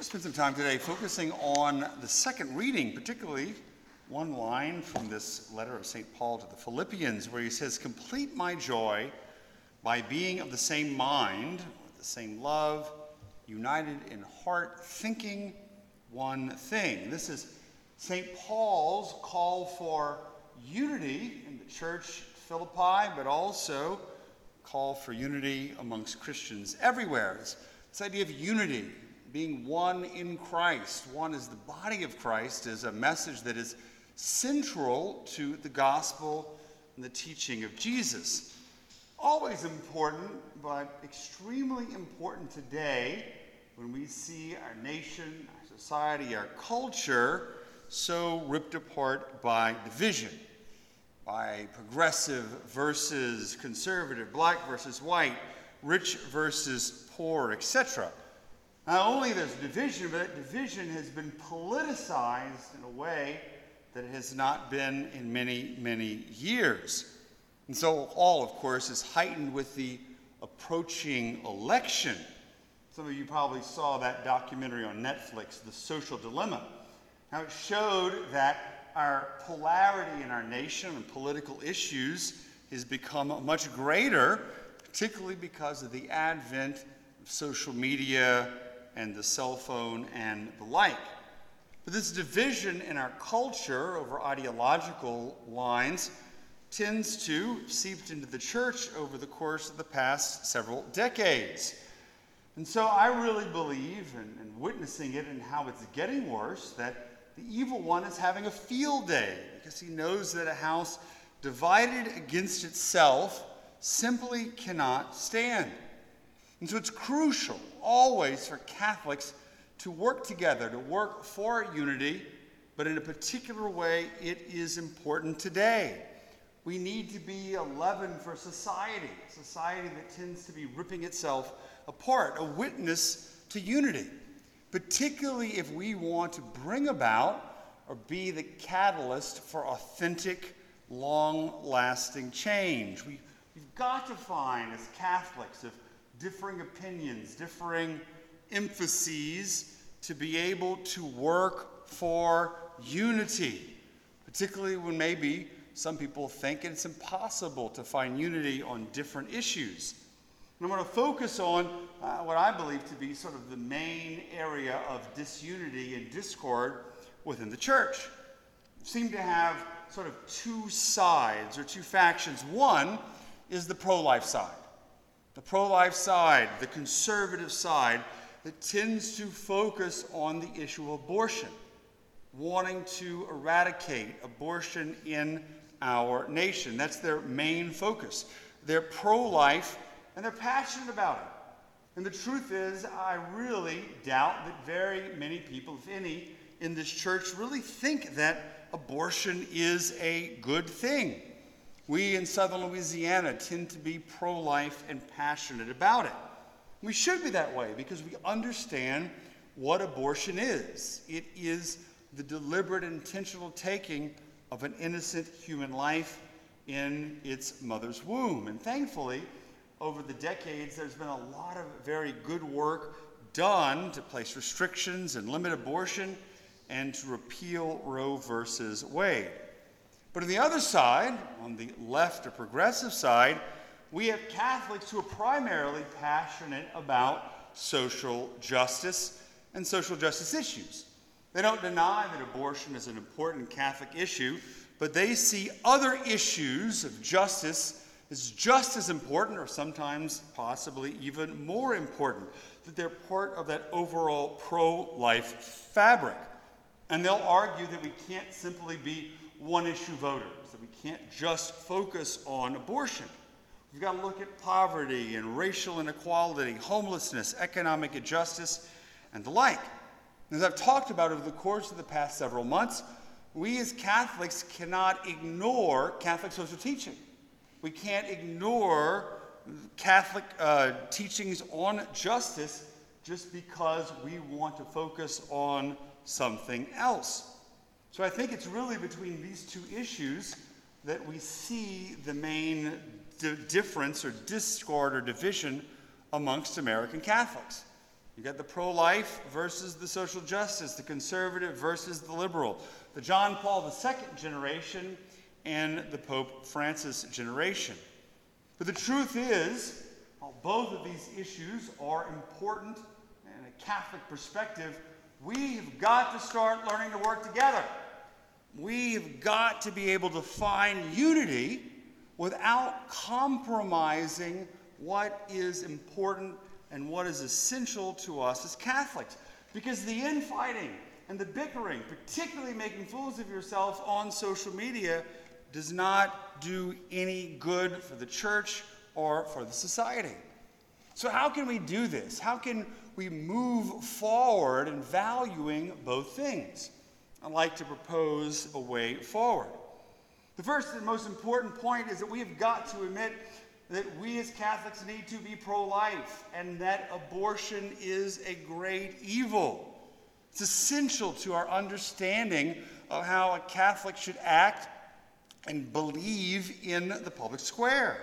to spend some time today focusing on the second reading, particularly one line from this letter of St. Paul to the Philippians, where he says, Complete my joy by being of the same mind, with the same love, united in heart, thinking one thing. This is St. Paul's call for unity in the church Philippi, but also call for unity amongst Christians everywhere. This idea of unity, being one in Christ, one as the body of Christ, is a message that is central to the gospel and the teaching of Jesus. Always important, but extremely important today when we see our nation, our society, our culture so ripped apart by division, by progressive versus conservative, black versus white, rich versus poor, etc. Not only there's division, but that division has been politicized in a way that it has not been in many, many years. And so, all, of course, is heightened with the approaching election. Some of you probably saw that documentary on Netflix, The Social Dilemma. Now, it showed that our polarity in our nation and political issues has become much greater, particularly because of the advent of social media and the cell phone and the like. But this division in our culture over ideological lines tends to seep into the church over the course of the past several decades. And so I really believe, and, and witnessing it and how it's getting worse, that the evil one is having a field day because he knows that a house divided against itself simply cannot stand. And so it's crucial always for Catholics to work together, to work for unity, but in a particular way, it is important today. We need to be a leaven for society, a society that tends to be ripping itself apart, a witness to unity, particularly if we want to bring about or be the catalyst for authentic, long lasting change. We, we've got to find, as Catholics, if differing opinions, differing emphases to be able to work for unity, particularly when maybe some people think it's impossible to find unity on different issues. And I'm going to focus on uh, what I believe to be sort of the main area of disunity and discord within the church. Seem to have sort of two sides or two factions. One is the pro life side the pro life side, the conservative side, that tends to focus on the issue of abortion, wanting to eradicate abortion in our nation. That's their main focus. They're pro life and they're passionate about it. And the truth is, I really doubt that very many people, if any, in this church really think that abortion is a good thing. We in southern Louisiana tend to be pro life and passionate about it. We should be that way because we understand what abortion is it is the deliberate, intentional taking of an innocent human life in its mother's womb. And thankfully, over the decades, there's been a lot of very good work done to place restrictions and limit abortion and to repeal Roe versus Wade. But on the other side, on the left or progressive side, we have Catholics who are primarily passionate about social justice and social justice issues. They don't deny that abortion is an important Catholic issue, but they see other issues of justice as just as important, or sometimes possibly even more important, that they're part of that overall pro life fabric. And they'll argue that we can't simply be one issue voters, that we can't just focus on abortion. We've got to look at poverty and racial inequality, homelessness, economic injustice, and the like. As I've talked about over the course of the past several months, we as Catholics cannot ignore Catholic social teaching. We can't ignore Catholic uh, teachings on justice just because we want to focus on something else. So I think it's really between these two issues that we see the main difference or discord or division amongst American Catholics. You got the pro life versus the social justice, the conservative versus the liberal, the John Paul II generation and the Pope Francis generation. But the truth is, while both of these issues are important in a Catholic perspective, we've got to start learning to work together. We've got to be able to find unity without compromising what is important and what is essential to us as Catholics. Because the infighting and the bickering, particularly making fools of yourself on social media, does not do any good for the church or for the society. So, how can we do this? How can we move forward in valuing both things? I'd like to propose a way forward. The first and most important point is that we have got to admit that we as Catholics need to be pro life and that abortion is a great evil. It's essential to our understanding of how a Catholic should act and believe in the public square.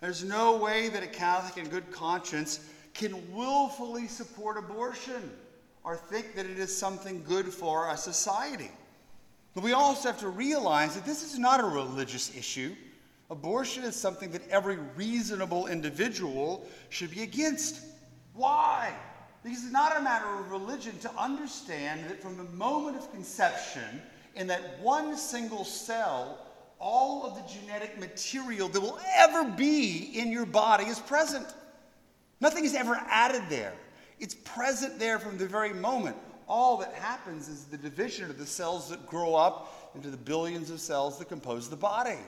There's no way that a Catholic in good conscience can willfully support abortion or think that it is something good for our society. But we also have to realize that this is not a religious issue. Abortion is something that every reasonable individual should be against. Why? Because it's not a matter of religion to understand that from the moment of conception, in that one single cell, all of the genetic material that will ever be in your body is present. Nothing is ever added there. It's present there from the very moment. All that happens is the division of the cells that grow up into the billions of cells that compose the body,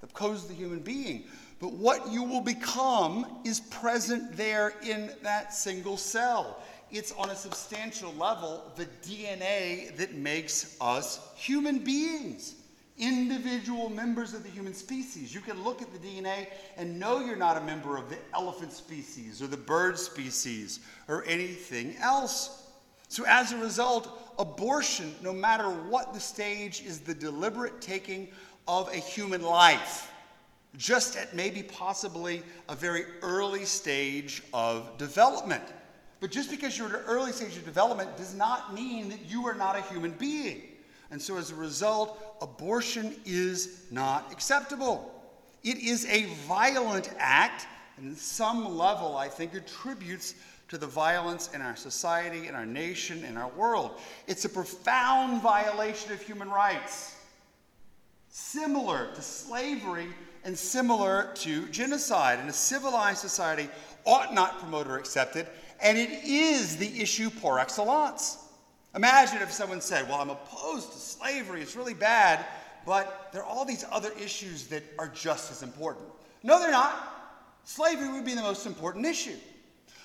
that compose the human being. But what you will become is present there in that single cell. It's on a substantial level the DNA that makes us human beings individual members of the human species. You can look at the DNA and know you're not a member of the elephant species or the bird species or anything else. So, as a result, abortion, no matter what the stage, is the deliberate taking of a human life, just at maybe possibly a very early stage of development. But just because you're at an early stage of development does not mean that you are not a human being. And so, as a result, abortion is not acceptable. It is a violent act, and in some level, I think, attributes to the violence in our society, in our nation, in our world. It's a profound violation of human rights, similar to slavery and similar to genocide. And a civilized society ought not promote or accept it, and it is the issue par excellence. Imagine if someone said, Well, I'm opposed to slavery, it's really bad, but there are all these other issues that are just as important. No, they're not. Slavery would be the most important issue.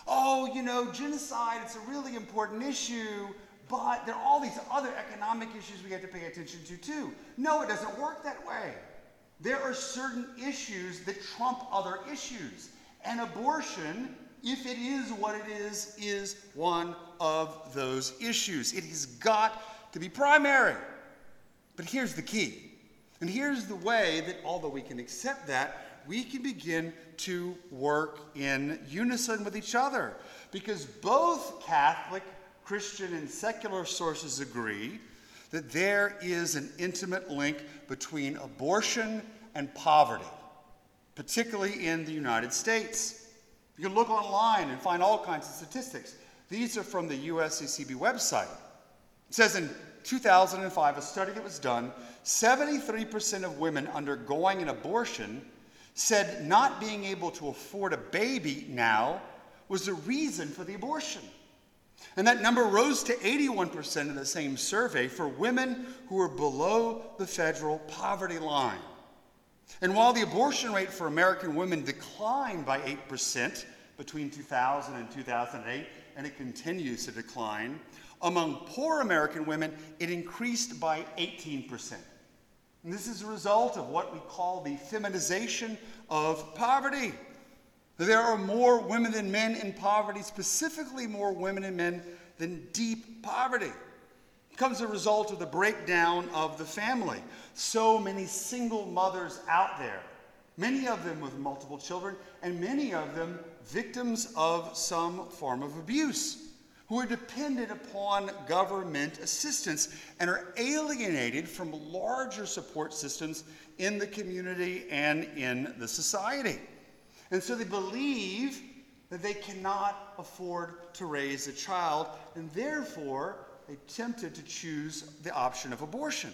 Oh, you know, genocide, it's a really important issue, but there are all these other economic issues we have to pay attention to, too. No, it doesn't work that way. There are certain issues that trump other issues. And abortion if it is what it is, is one of those issues. It has got to be primary. But here's the key. And here's the way that, although we can accept that, we can begin to work in unison with each other. Because both Catholic, Christian, and secular sources agree that there is an intimate link between abortion and poverty, particularly in the United States. You can look online and find all kinds of statistics. These are from the USCCB website. It says in 2005, a study that was done, 73% of women undergoing an abortion said not being able to afford a baby now was the reason for the abortion. And that number rose to 81% in the same survey for women who were below the federal poverty line. And while the abortion rate for American women declined by 8% between 2000 and 2008, and it continues to decline, among poor American women, it increased by 18%. And this is a result of what we call the feminization of poverty. There are more women than men in poverty, specifically more women and men than deep poverty comes a result of the breakdown of the family. So many single mothers out there, many of them with multiple children, and many of them victims of some form of abuse. who are dependent upon government assistance and are alienated from larger support systems in the community and in the society. And so they believe that they cannot afford to raise a child, and therefore they tempted to choose the option of abortion.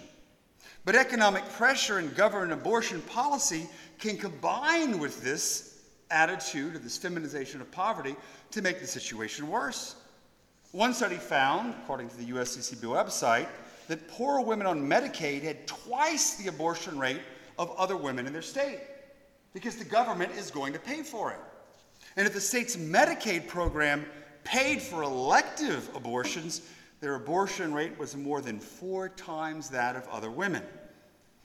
But economic pressure and government abortion policy can combine with this attitude of this feminization of poverty to make the situation worse. One study found, according to the USCCB website, that poor women on Medicaid had twice the abortion rate of other women in their state because the government is going to pay for it. And if the state's Medicaid program paid for elective abortions, their abortion rate was more than four times that of other women.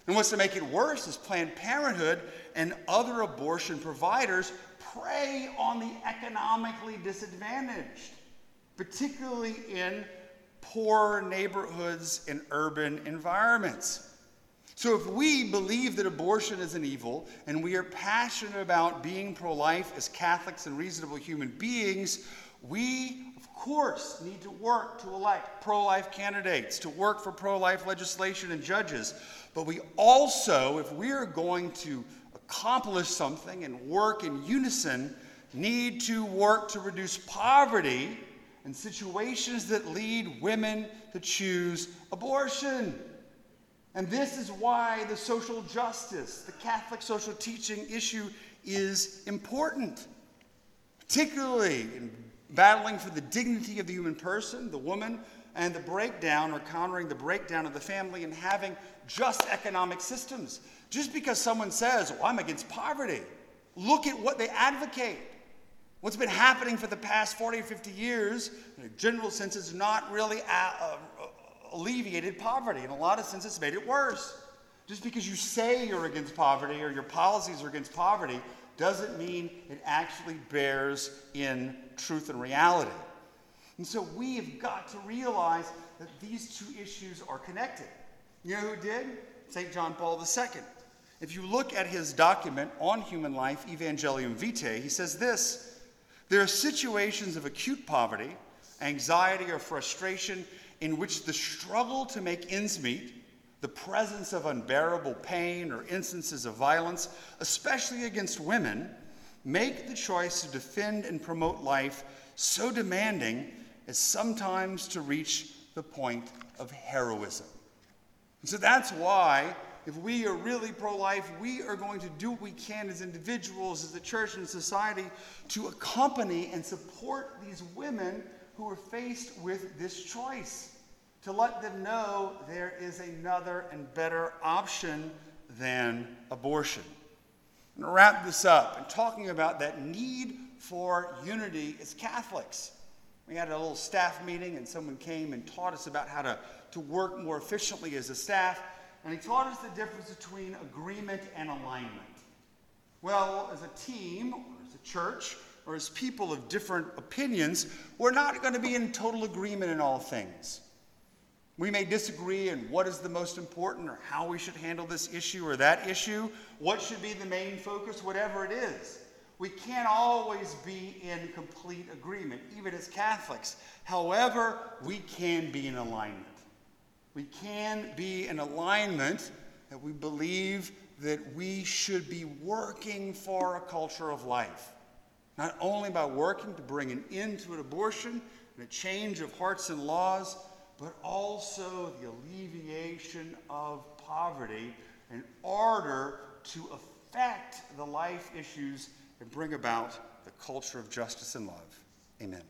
And what's to make it worse is Planned Parenthood and other abortion providers prey on the economically disadvantaged, particularly in poor neighborhoods and urban environments. So, if we believe that abortion is an evil and we are passionate about being pro life as Catholics and reasonable human beings, we, course, need to work to elect pro life candidates, to work for pro life legislation and judges. But we also, if we are going to accomplish something and work in unison, need to work to reduce poverty and situations that lead women to choose abortion. And this is why the social justice, the Catholic social teaching issue is important, particularly in battling for the dignity of the human person, the woman, and the breakdown or countering the breakdown of the family and having just economic systems. Just because someone says, well, I'm against poverty, look at what they advocate. What's been happening for the past 40 or 50 years, in a general sense, is not really a, a, alleviated poverty. In a lot of sense, it's made it worse. Just because you say you're against poverty or your policies are against poverty doesn't mean it actually bears in truth and reality. And so we have got to realize that these two issues are connected. You know who did? St. John Paul II. If you look at his document on human life, Evangelium Vitae, he says this There are situations of acute poverty, anxiety, or frustration in which the struggle to make ends meet, the presence of unbearable pain, or instances of violence, especially against women, make the choice to defend and promote life so demanding as sometimes to reach the point of heroism. And so that's why, if we are really pro life, we are going to do what we can as individuals, as a church and society, to accompany and support these women who are faced with this choice to let them know there is another and better option than abortion. To wrap this up and talking about that need for unity as Catholics. We had a little staff meeting, and someone came and taught us about how to, to work more efficiently as a staff. And he taught us the difference between agreement and alignment. Well, as a team, or as a church, or as people of different opinions, we're not going to be in total agreement in all things. We may disagree on what is the most important or how we should handle this issue or that issue, what should be the main focus, whatever it is. We can't always be in complete agreement, even as Catholics. However, we can be in alignment. We can be in alignment that we believe that we should be working for a culture of life. Not only by working to bring an end to an abortion and a change of hearts and laws, but also the alleviation of poverty in order to affect the life issues and bring about the culture of justice and love. Amen.